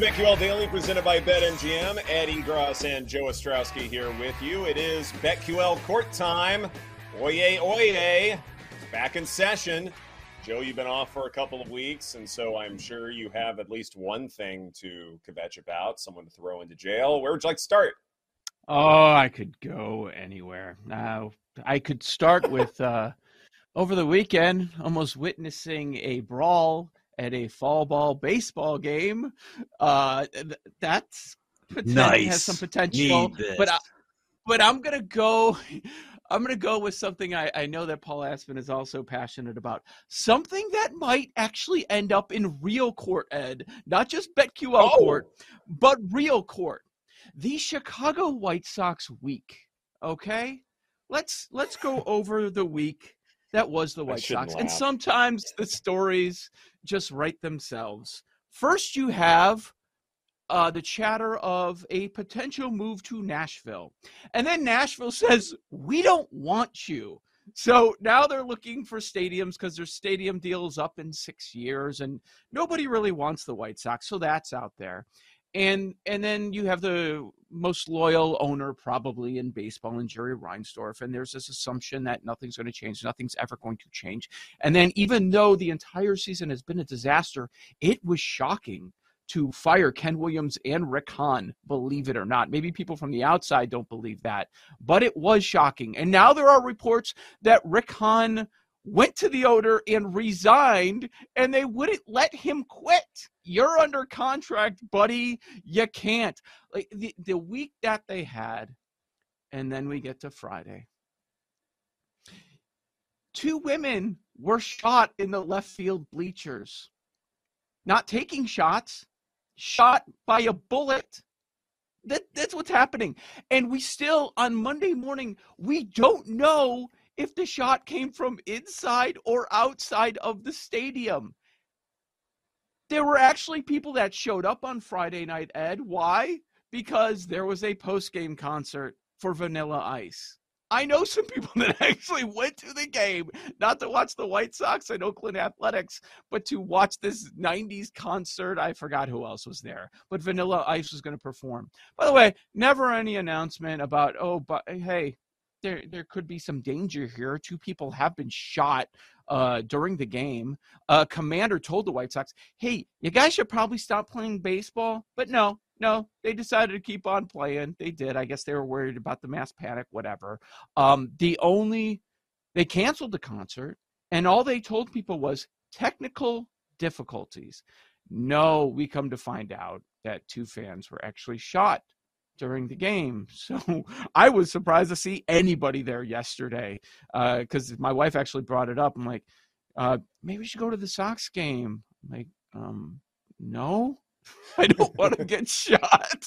BetQL Daily, presented by BetMGM. Ed Egros and Joe Ostrowski here with you. It is BetQL court time. Oye, oye. Back in session. Joe, you've been off for a couple of weeks, and so I'm sure you have at least one thing to kvetch about, someone to throw into jail. Where would you like to start? Oh, I could go anywhere. Now, I could start with uh, over the weekend, almost witnessing a brawl at a fall ball baseball game. Uh, th- that's Nice. has some potential, but I, but I'm gonna go. I'm gonna go with something I, I know that Paul Aspen is also passionate about. Something that might actually end up in real court, Ed, not just BetQL Oh. court, but real court. The Chicago White Sox week. Okay, let's let's go over the week that was the White Sox, and sometimes the stories just write themselves. First, you have uh, the chatter of a potential move to Nashville. And then Nashville says, We don't want you. So now they're looking for stadiums because their stadium deal is up in six years, and nobody really wants the White Sox. So that's out there. And and then you have the most loyal owner probably in baseball, and Jerry Reinsdorf. And there's this assumption that nothing's going to change, nothing's ever going to change. And then even though the entire season has been a disaster, it was shocking to fire Ken Williams and Rick Hahn, believe it or not. Maybe people from the outside don't believe that, but it was shocking. And now there are reports that Rick Hahn went to the owner and resigned, and they wouldn't let him quit. You're under contract, buddy. You can't. Like the, the week that they had, and then we get to Friday. Two women were shot in the left field bleachers. Not taking shots, shot by a bullet. That, that's what's happening. And we still, on Monday morning, we don't know if the shot came from inside or outside of the stadium. There were actually people that showed up on Friday night, Ed. Why? Because there was a post game concert for Vanilla Ice. I know some people that actually went to the game, not to watch the White Sox and Oakland Athletics, but to watch this 90s concert. I forgot who else was there, but Vanilla Ice was going to perform. By the way, never any announcement about, oh, but hey, there, there could be some danger here. Two people have been shot uh, during the game. Uh, commander told the White Sox, hey, you guys should probably stop playing baseball. But no, no, they decided to keep on playing. They did. I guess they were worried about the mass panic, whatever. Um, the only, they canceled the concert, and all they told people was technical difficulties. No, we come to find out that two fans were actually shot during the game. So I was surprised to see anybody there yesterday because uh, my wife actually brought it up. I'm like, uh, maybe we should go to the Sox game. I'm like, um, no, I don't want to get shot.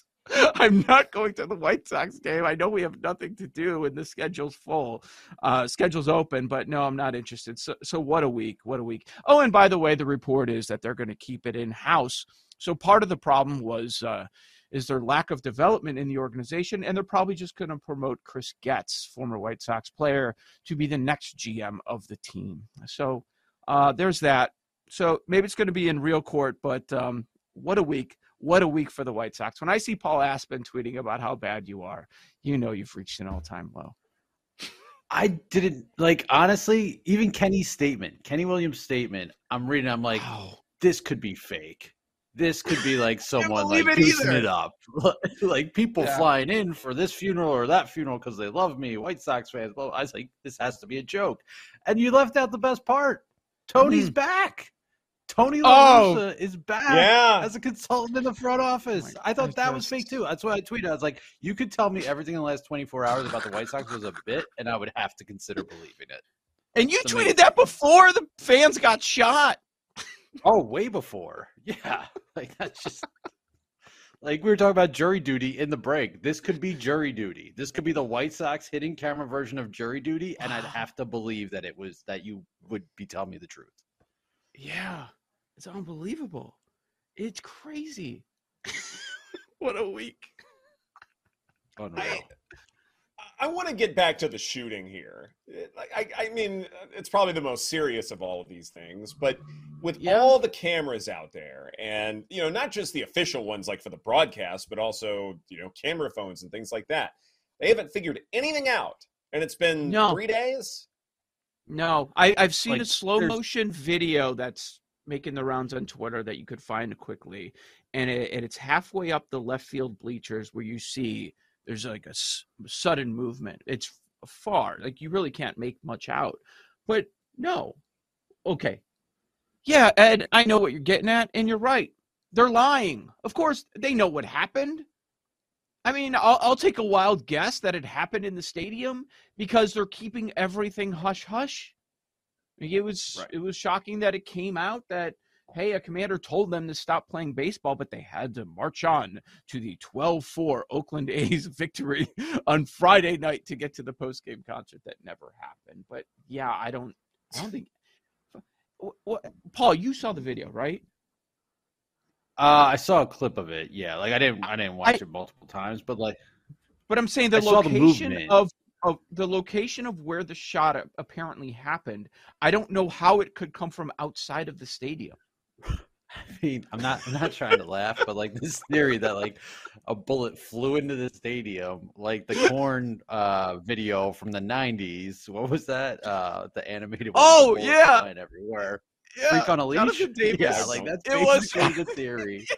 I'm not going to the White Sox game. I know we have nothing to do and the schedule's full. Uh, schedule's open, but no, I'm not interested. So, so what a week. What a week. Oh, and by the way, the report is that they're going to keep it in house. So part of the problem was uh, is their lack of development in the organization, and they're probably just going to promote Chris Getz, former White Sox player, to be the next GM of the team. So uh, there's that. So maybe it's going to be in real court, but um, what a week. What a week for the White Sox. When I see Paul Aspen tweeting about how bad you are, you know you've reached an all time low. I didn't like honestly, even Kenny's statement, Kenny Williams' statement, I'm reading, I'm like, wow. this could be fake. This could be like someone like goosing it up. like people yeah. flying in for this funeral or that funeral because they love me, White Sox fans. Well, I was like, this has to be a joke. And you left out the best part. Tony's back. Tony La oh, Russa oh, is back yeah. as a consultant in the front oh office. Oh I thought that was fake too. That's why I tweeted. I was like, you could tell me everything in the last 24 hours about the White Sox was a bit, and I would have to consider believing it. And you tweeted that before the fans got shot. Oh, way before. Yeah. Like that's just like we were talking about jury duty in the break. This could be jury duty. This could be the White Sox hitting camera version of jury duty, and I'd have to believe that it was that you would be telling me the truth. Yeah. It's unbelievable. It's crazy. what a week. Unreal. I, I want to get back to the shooting here. Eh, I, I, mean, it's probably the most serious of all of these things, but with yeah. all the cameras out there, and you know, not just the official ones like for the broadcast, but also you know, camera phones and things like that, they haven't figured anything out, and it's been no. three days. No, I, have seen like, a slow motion video that's making the rounds on Twitter that you could find quickly, and, it, and it's halfway up the left field bleachers where you see there's like a s- sudden movement. It's far, like you really can't make much out. But no, okay, yeah, Ed, I know what you're getting at, and you're right. They're lying. Of course, they know what happened. I mean, I'll, I'll take a wild guess that it happened in the stadium because they're keeping everything hush hush. It was right. it was shocking that it came out that hey, a commander told them to stop playing baseball, but they had to march on to the 12-4 Oakland A's victory on Friday night to get to the post-game concert that never happened. But yeah, I don't I don't think what, Paul, you saw the video, right? Uh, I saw a clip of it. Yeah, like I didn't I didn't watch I, it multiple times, but like but I'm saying the I location the of of the location of where the shot apparently happened, I don't know how it could come from outside of the stadium. I mean, I'm not I'm not trying to laugh, but like this theory that like a bullet flew into the stadium, like the Korn uh video from the '90s. What was that? Uh The animated. Oh yeah, everywhere. Yeah, Freak on a leash. Yeah, like that's basically was... the theory.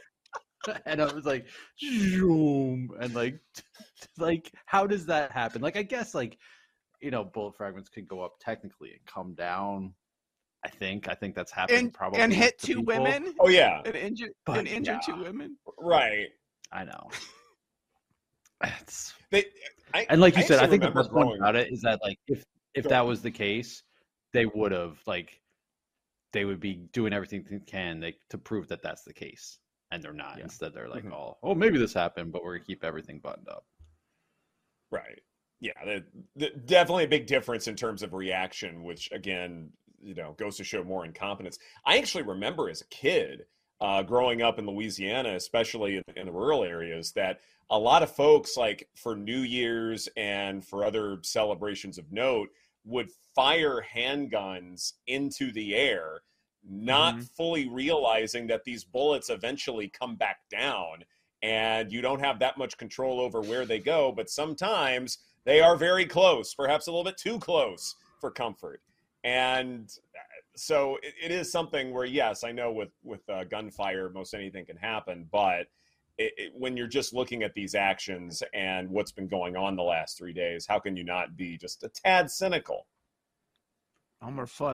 and I was like, zoom, and like, like, how does that happen? Like, I guess like, you know, bullet fragments can go up technically and come down. I think. I think that's happened and, probably. And hit two people. women. Oh yeah, and injured and injured yeah. two women. Right. I know. It's they, I, and like you I said, I think the best point about it is that like if if that was the case, they would have like they would be doing everything they can they, to prove that that's the case and they're not. Yeah. Instead, they're like, mm-hmm. "Oh, oh, maybe this happened, but we're gonna keep everything buttoned up." Right. Yeah. The, the, definitely a big difference in terms of reaction, which again, you know, goes to show more incompetence. I actually remember as a kid, uh, growing up in Louisiana, especially in, in the rural areas, that a lot of folks, like for New Year's and for other celebrations of note, would fire handguns into the air not mm-hmm. fully realizing that these bullets eventually come back down and you don't have that much control over where they go but sometimes they are very close perhaps a little bit too close for comfort and uh, so it, it is something where yes i know with with uh, gunfire most anything can happen but it, it, when you're just looking at these actions and what's been going on the last three days how can you not be just a tad cynical? Elmer Fudd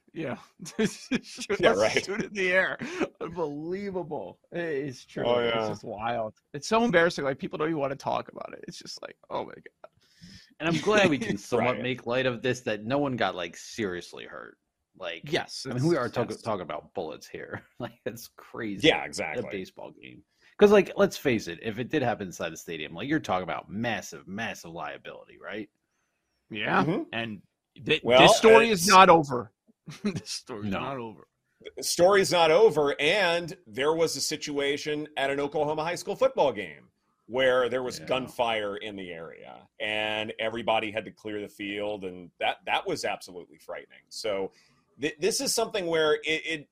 Yeah. Yeah, right. Shoot in the air. Unbelievable. It's true. Oh, yeah. It's just wild. It's so embarrassing. Like people don't even want to talk about it. It's just like, oh my god. And I'm glad we can somewhat Right. make light of this that no one got like seriously hurt. Like Yes. I mean, we are talking that's- talking about bullets here. Like it's crazy. Yeah, A exactly. baseball game. Because like, let's face it, if it did happen inside the stadium, like you're talking about massive, massive liability, right? Yeah. Mhm. And th- Well, this story is not over. this story is No. not over. The story's not over, and there was a situation at an Oklahoma high school football game where there was Yeah. gunfire in the area, and everybody had to clear the field, and that that was absolutely frightening. So, th- this is something where it, it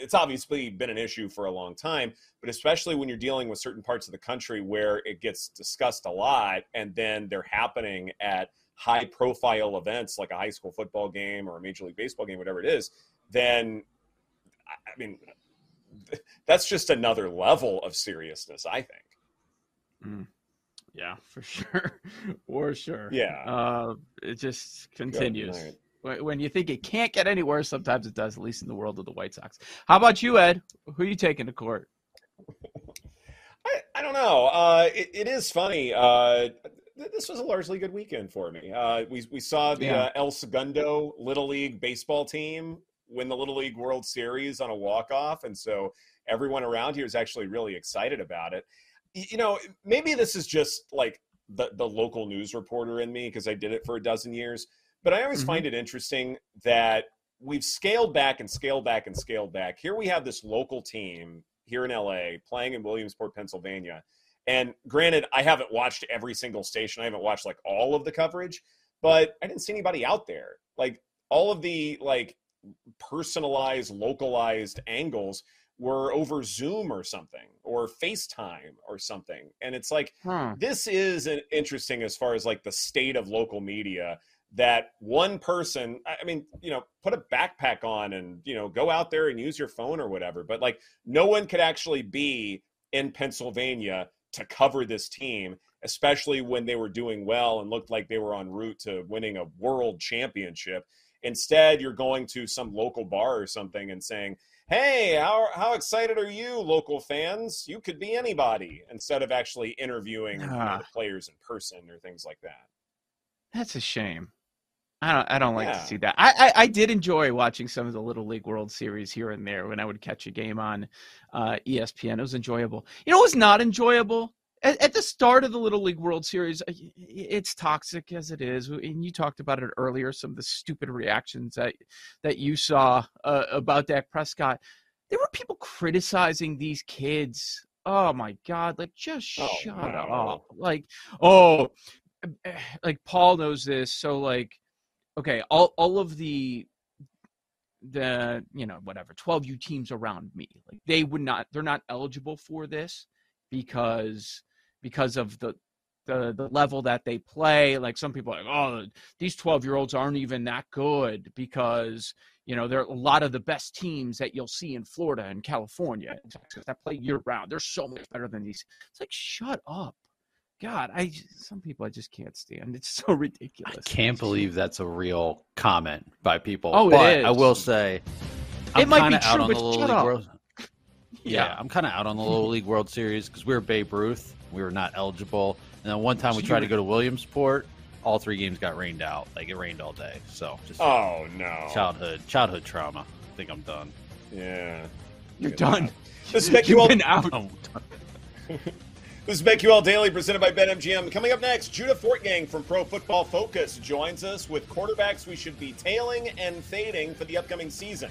it's obviously been an issue for a long time, but especially when you're dealing with certain parts of the country where it gets discussed a lot, and then they're happening at high profile events like a high school football game or a major league baseball game, whatever it is, then I- mean, that's just another level of seriousness, I think. Yeah, for sure. for sure. Yeah. Uh, it just continues. When you think it can't get any worse, sometimes it does, at least in the world of the White Sox. How about you, Ed? Who are you taking to court? I, I don't know. Uh, it, it is funny. Uh, this was a largely good weekend for me. Uh, we we saw the Yeah. uh, El Segundo Little League baseball team win the Little League World Series on a walk off, and so everyone around here is actually really excited about it. You know, maybe this is just like the the local news reporter in me because I did it for a dozen years. But I always Mhm. find it interesting that we've scaled back and scaled back and scaled back. Here we have this local team here in LA playing in Williamsport, Pennsylvania. And granted, I haven't watched every single station. I haven't watched like all of the coverage, but I didn't see anybody out there. Like all of the like personalized, localized angles were over Zoom or something or FaceTime or something. And it's like Huh. this is an interesting as far as like the state of local media that one person i I mean you know put a backpack on and you know go out there and use your phone or whatever but like no one could actually be in pennsylvania to cover this team especially when they were doing well and looked like they were en route to winning a world championship instead you're going to some local bar or something and saying hey, how, how excited are you, local fans? You could be anybody instead of actually interviewing you know, Ah. the players in person or things like that. That's a shame. I don't. I don't like Yeah. to see that. I, I I did enjoy watching some of the Little League World Series here and there when I would catch a game on uh, ESPN. It was enjoyable. You know, it was not enjoyable at, at the start of the Little League World Series. uh, It's toxic as it is, and you talked about it earlier. Some of the stupid reactions that that you saw uh, about Dak Prescott. There were people criticizing these kids. Oh my God! Like, just Oh, shut no. up. Like, oh, eh, like Paul knows this. So like, okay, all all of the the you know whatever 12u teams around me like they would not they're not eligible for this because because of the the the level that they play. Like some people are like oh these 12 year olds aren't even that good because you know there are a lot of the best teams that you'll see in Florida and California and Texas that play year round. They're so much better than these. It's like shut up god i some people i just can't stand it's so ridiculous I Can't believe that's a real comment by people. Oh, it but I will say, It I'm might be kinda out true, on but the Little shut League up. World. Yeah, Yeah. I'm kind of out on the Little League World Series because we were Babe Ruth. We were not eligible, and then one time we tried to go to Williamsport. All three games got rained out. Like it rained all day. So just Oh no, childhood childhood trauma. I think I'm done. Yeah, You're Good done. enough. This is You've been out. This is BetQL Daily presented by BetMGM. Coming up next, Judah Fortgang from Pro Football Focus joins us with quarterbacks we should be tailing and fading for the upcoming season.